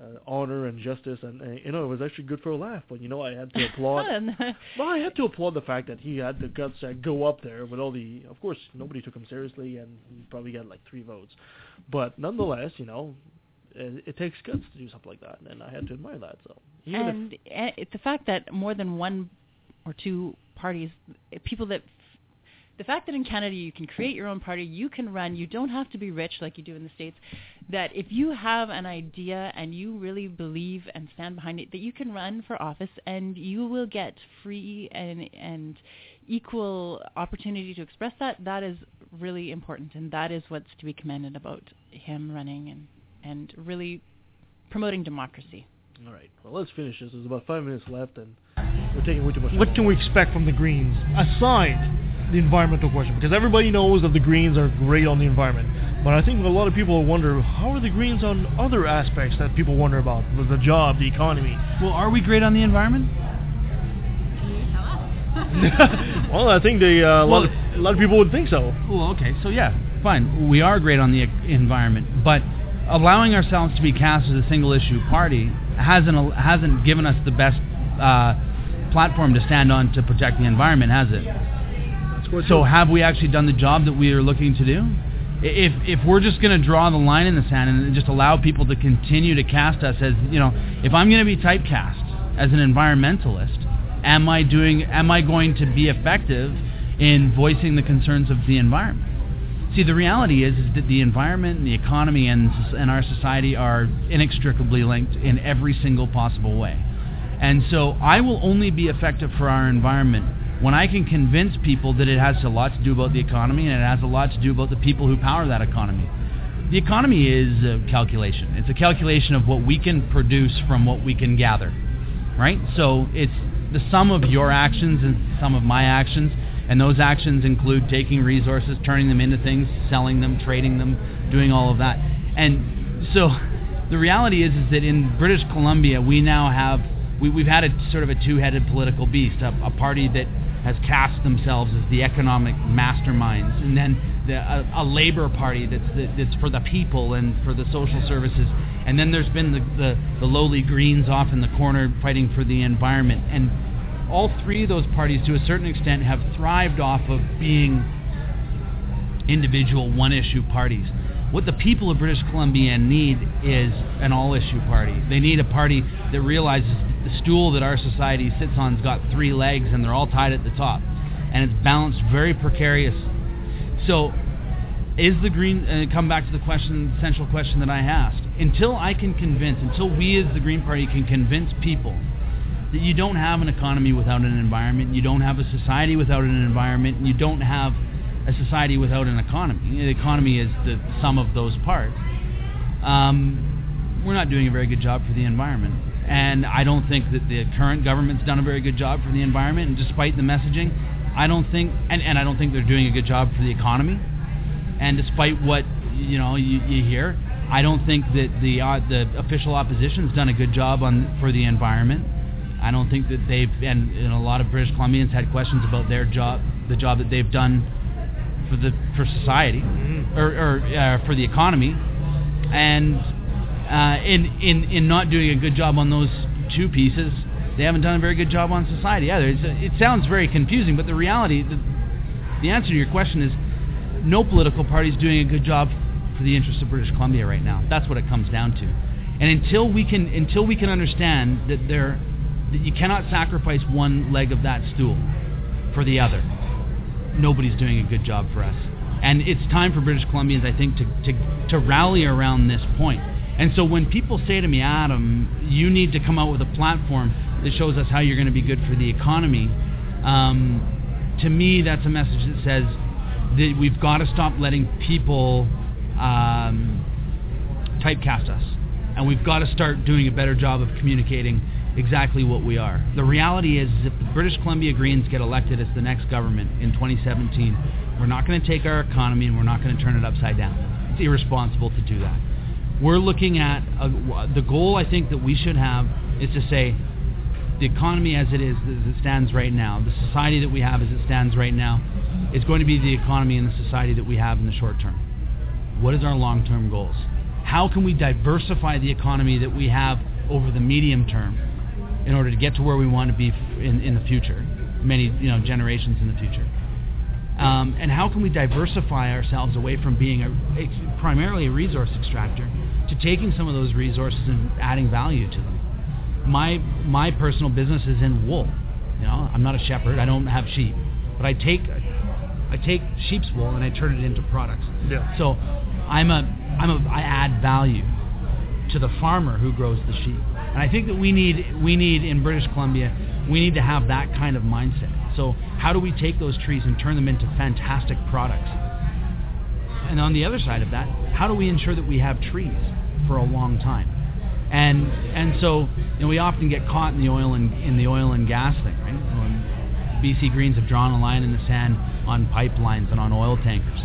uh, honor and justice, and uh, you know it was actually good for a laugh. But you know I had to applaud. Well, I had to applaud the fact that he had the guts to go up there with all the. Of course, nobody took him seriously, and he probably got like three votes. But nonetheless, you know, it, it takes guts to do something like that, and I had to admire that. So if, and uh, it's the fact that more than one or two parties, uh, people that, the fact that in Canada you can create your own party, you can run, you don't have to be rich like you do in the States, that if you have an idea and you really believe and stand behind it, that you can run for office and you will get free and, and equal opportunity to express that, that is really important and that is what's to be commended about him running and, and really promoting democracy. all right, well let's finish this. There's about five minutes left, and we're taking way too much. What time. can we expect from the Greens aside the environmental question? Because everybody knows that the Greens are great on the environment, but I think a lot of people wonder how are the Greens on other aspects that people wonder about the, the job, the economy. Well, are we great on the environment? well, I think they, uh, a, lot of, a lot of people would think so. Well, okay, so yeah, fine. We are great on the e- environment, but allowing ourselves to be cast as a single issue party hasn't hasn't given us the best uh, platform to stand on to protect the environment, has it? So have we actually done the job that we are looking to do? If if we're just going to draw the line in the sand and just allow people to continue to cast us as you know, if I'm going to be typecast as an environmentalist, am I doing? Am I going to be effective in voicing the concerns of the environment? See, the reality is, is that the environment and the economy and, and our society are inextricably linked in every single possible way. And so I will only be effective for our environment when I can convince people that it has a lot to do about the economy and it has a lot to do about the people who power that economy. The economy is a calculation. It's a calculation of what we can produce from what we can gather, right? So it's the sum of your actions and some of my actions, and those actions include taking resources, turning them into things, selling them, trading them, doing all of that. And so the reality is, is that in British Columbia, we now have we, we've had a sort of a two-headed political beast, a, a party that has cast themselves as the economic masterminds, and then the, a, a labor party that's that, that's for the people and for the social services, and then there's been the, the the lowly Greens off in the corner fighting for the environment, and all three of those parties, to a certain extent, have thrived off of being individual one-issue parties. What the people of British Columbia need is an all-issue party. They need a party that realizes that the stool that our society sits on's got three legs and they're all tied at the top, and it's balanced very precarious. So, is the green? Uh, come back to the question, the central question that I asked. Until I can convince, until we as the Green Party can convince people that you don't have an economy without an environment, you don't have a society without an environment, and you don't have a society without an economy. The economy is the sum of those parts. Um, we're not doing a very good job for the environment. And I don't think that the current government's done a very good job for the environment. And despite the messaging, I don't think, and, and I don't think they're doing a good job for the economy. And despite what you know you, you hear, I don't think that the uh, the official opposition's done a good job on for the environment. I don't think that they've and, and a lot of British Columbians had questions about their job, the job that they've done for the for society or, or uh, for the economy, and uh, in in in not doing a good job on those two pieces, they haven't done a very good job on society either. It's, it sounds very confusing, but the reality, the, the answer to your question is, no political party is doing a good job for the interests of British Columbia right now. That's what it comes down to. And until we can until we can understand that there that you cannot sacrifice one leg of that stool for the other, nobody's doing a good job for us. And it's time for British Columbians, I think, to, to, to rally around this point. And so when people say to me, Adam, you need to come out with a platform that shows us how you're going to be good for the economy, um, to me, that's a message that says that we've got to stop letting people um, typecast us. And we've got to start doing a better job of communicating exactly what we are. The reality is, if the British Columbia Greens get elected as the next government in 2017, we're not going to take our economy and we're not going to turn it upside down. It's irresponsible to do that. We're looking at uh, a, the goal I think that we should have is to say the economy as it is, as it stands right now, the society that we have as it stands right now, is going to be the economy and the society that we have in the short term. What is our long-term goals? How can we diversify the economy that we have over the medium term in order to get to where we want to be in, in the future, many you know generations in the future? Um, and how can we diversify ourselves away from being a, a, primarily a resource extractor to taking some of those resources and adding value to them? My my personal business is in wool. You know, I'm not a shepherd. I don't have sheep, but I take I take sheep's wool and I turn it into products. Yeah. So I'm a I'm a I add value to the farmer who grows the sheep. And I think that we need we need in British Columbia we need to have that kind of mindset. So how do we take those trees and turn them into fantastic products? And on the other side of that, how do we ensure that we have trees for a long time? And and so you know, we often get caught in the oil and in the oil and gas thing, right? When BC Greens have drawn a line in the sand on pipelines and on oil tankers.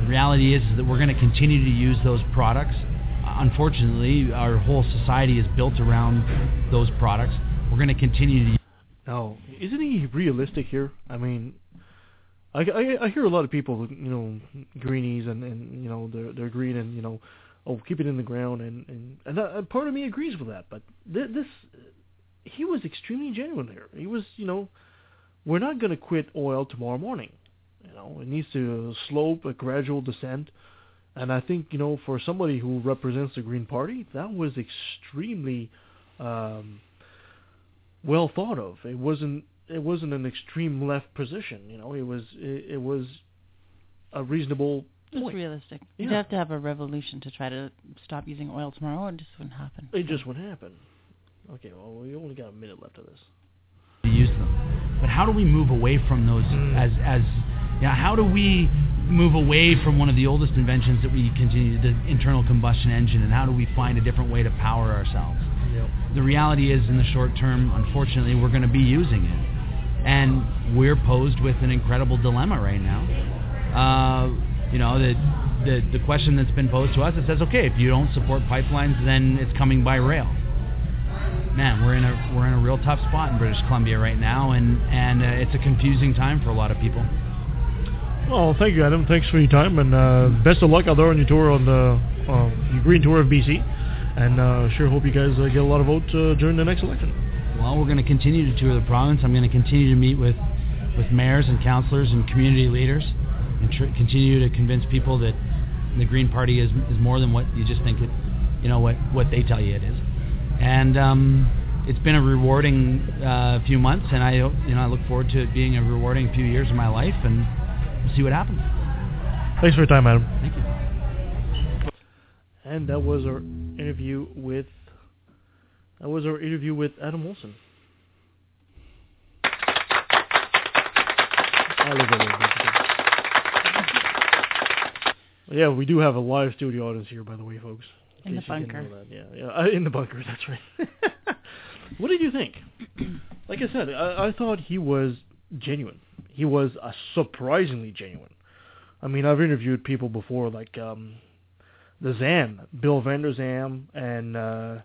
The reality is, is that we're going to continue to use those products. Unfortunately, our whole society is built around those products. We're going to continue to. Now, isn't he realistic here? I mean, I, I, I hear a lot of people, you know, greenies and, and you know they're they're green and you know, oh keep it in the ground and and and, that, and part of me agrees with that. But th- this, he was extremely genuine here. He was, you know, we're not going to quit oil tomorrow morning. You know, it needs to slope a gradual descent. And I think you know, for somebody who represents the Green Party, that was extremely um, well thought of. It wasn't it wasn't an extreme left position. You know, it was it, it was a reasonable It's point. realistic. You'd have to have a revolution to try to stop using oil tomorrow. It just wouldn't happen. It just wouldn't happen. Okay, well, we only got a minute left of this. to use them. But how do we move away from those Mm. as as yeah, how do we move away from one of the oldest inventions that we continue the internal combustion engine and how do we find a different way to power ourselves? Yep. The reality is in the short term, unfortunately, we're going to be using it. And we're posed with an incredible dilemma right now. Uh, you know, the, the the question that's been posed to us it says, okay, if you don't support pipelines, then it's coming by rail man, we're in a we're in a real tough spot in British Columbia right now, and and uh, it's a confusing time for a lot of people. Well, thank you, Adam. Thanks for your time, and uh, best of luck out there on your tour on the uh, your green tour of BC. And uh, sure hope you guys uh, get a lot of votes uh, during the next election. Well, we're going to continue to tour the province. I'm going to continue to meet with with mayors and councillors and community leaders, and tr- continue to convince people that the Green Party is is more than what you just think it, you know what what they tell you it is. And um, it's been a rewarding uh, few months, and I you know I look forward to it being a rewarding few years of my life, and we'll see what happens. Thanks for your time, Adam. Thank you. And that was our interview with that was our interview with Adam Wilson. I love that. Yeah, we do have a live studio audience here, by the way, folks. In the case you didn't bunker. Yeah, yeah, uh, in the bunker. That's right. what did you think? Like I said, I, I thought he was genuine. He was uh, surprisingly genuine. I mean, I've interviewed people before, like um, the Zalm, Bill Vander Zalm, and uh,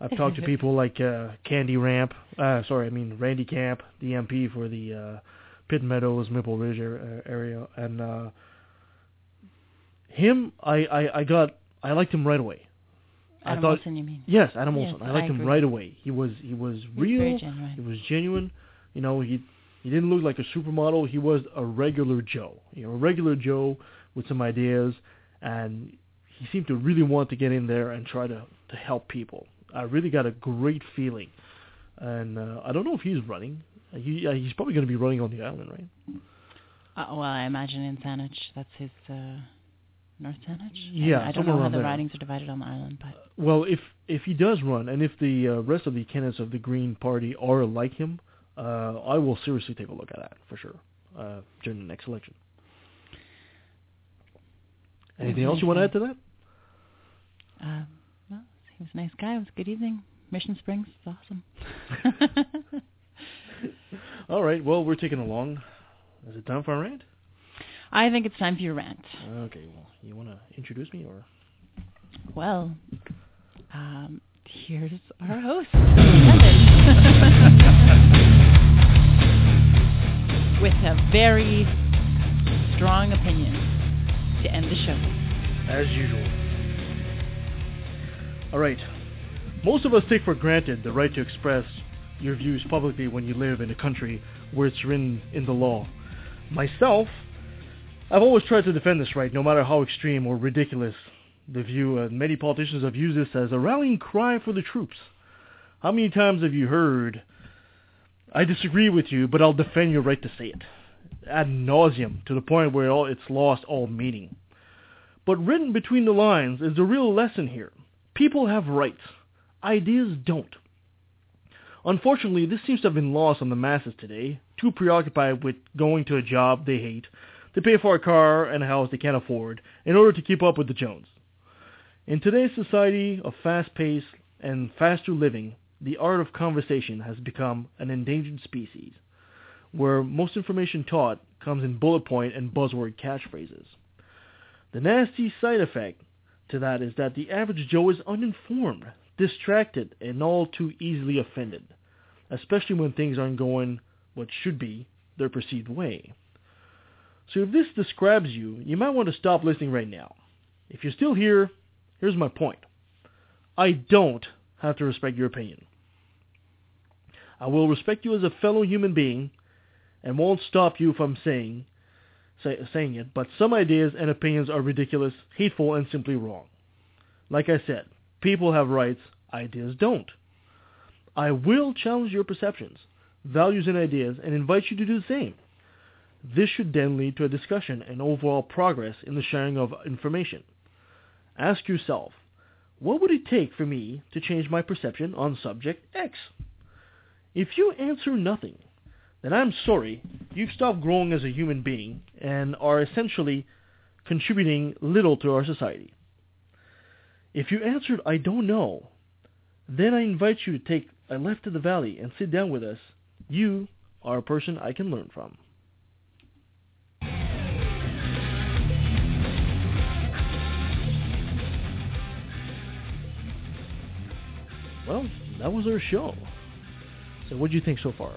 I've talked to people like uh, Candy Ramp. Uh, sorry, I mean Randy Kamp, the MP for the uh, Pitt Meadows, Maple Ridge area, and uh, him, I, I, I got, I liked him right away. I Adam thought, Wilson, you mean? yes, Adam Yes, Olsen. I I liked him right away. He was, he was He's real. very He was genuine. You know, he he didn't look like a supermodel. He was a regular Joe. You know, a regular Joe with some ideas, and he seemed to really want to get in there and try to to help people. I really got a great feeling, and uh, I don't know if he's running. He uh, he's probably going to be running on the island, right? Uh, well, I imagine in Saanich, that's his uh, North Saanich. Yeah, I, I don't know how the there. ridings are divided on the island, but Well, if if he does run, and if the uh, rest of the candidates of the Green Party are like him, uh, I will seriously take a look at that for sure uh, during the next election. Anything else you want to add to that? uh, well, he was a nice guy. It was a good evening. Mission Springs is awesome. All right. Well, we're taking along. Is it time for a rant? I think it's time for your rant. Okay. Well, you want to introduce me or? Well, um, here's our host, Kevin, with a very strong opinion to end the show. As usual. All right. Most of us take for granted the right to express your views publicly when you live in a country where it's written in the law. Myself, I've always tried to defend this right, no matter how extreme or ridiculous the view. And many politicians have used this as a rallying cry for the troops. How many times have you heard, I disagree with you, but I'll defend your right to say it? Ad nauseum, to the point where it's lost all meaning. But written between the lines is the real lesson here. People have rights. Ideas don't. Unfortunately, this seems to have been lost on the masses today, too preoccupied with going to a job they hate, to pay for a car and a house they can't afford, in order to keep up with the Jones. In today's society of fast pace and faster living, the art of conversation has become an endangered species, where most information taught comes in bullet point and buzzword catchphrases. The nasty side effect to that is that the average Joe is uninformed, distracted, and all too easily offended, especially when things aren't going what should be their perceived way. So if this describes you, you might want to stop listening right now. If you're still here, here's my point. I don't have to respect your opinion. I will respect you as a fellow human being and won't stop you from saying say, saying it, but some ideas and opinions are ridiculous, hateful, and simply wrong. Like I said, people have rights, ideas don't. I will challenge your perceptions, values, and ideas and invite you to do the same. This should then lead to a discussion and overall progress in the sharing of information. Ask yourself, what would it take for me to change my perception on subject X? If you answer nothing, then I'm sorry, you've stopped growing as a human being and are essentially contributing little to our society. If you answered, I don't know, then I invite you to take a left to the valley and sit down with us. You are a person I can learn from. Well, that was our show. So what do you think so far?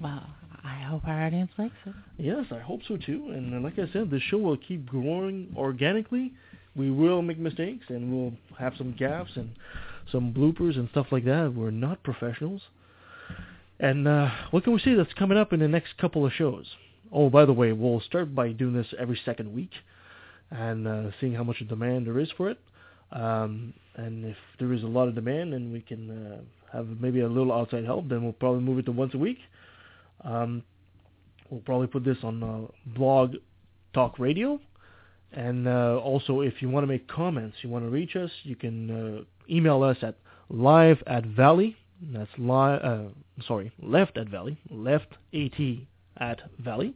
Well, I hope our audience likes it. Yes, I hope so too. And uh, like I said, the show will keep growing organically. We will make mistakes and we'll have some gaffes and some bloopers and stuff like that. We're not professionals. And uh, what can we see that's coming up in the next couple of shows? Oh, by the way, we'll start by doing this every second week and uh, seeing how much demand there is for it. Um, and if there is a lot of demand and we can uh, have maybe a little outside help, then we'll probably move it to once a week. Um, we'll probably put this on uh, Blog Talk Radio. And uh, also, if you want to make comments, you want to reach us, you can uh, email us at live at valley. That's live. Uh, sorry, left at valley. Left at at valley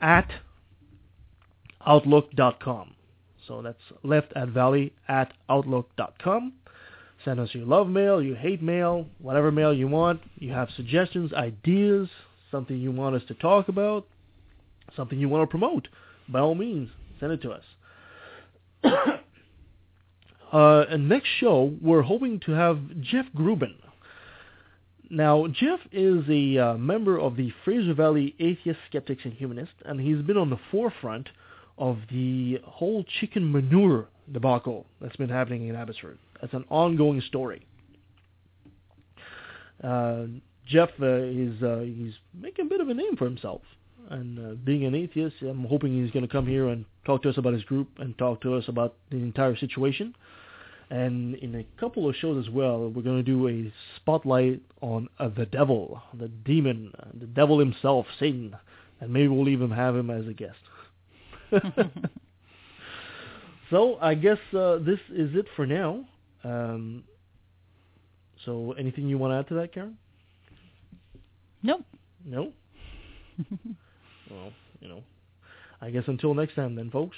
at outlook.com. So that's left at valley at outlook.com. Send us your love mail, your hate mail, whatever mail you want. You have suggestions, ideas, something you want us to talk about, something you want to promote. By all means, send it to us. uh, and next show, we're hoping to have Jeff Gruben. Now, Jeff is a uh, member of the Fraser Valley Atheist Skeptics and Humanists, and he's been on the forefront of the whole chicken manure debacle that's been happening in Abbotsford. That's an ongoing story. Uh, Jeff uh, is uh, he's making a bit of a name for himself, and uh, being an atheist, I'm hoping he's going to come here and talk to us about his group and talk to us about the entire situation. And in a couple of shows as well, we're going to do a spotlight on uh, the devil, the demon, the devil himself, Satan, and maybe we'll even have him as a guest. so I guess uh, this is it for now. Um, so anything you want to add to that, Karen? Nope. No. well, you know, I guess until next time, then, folks.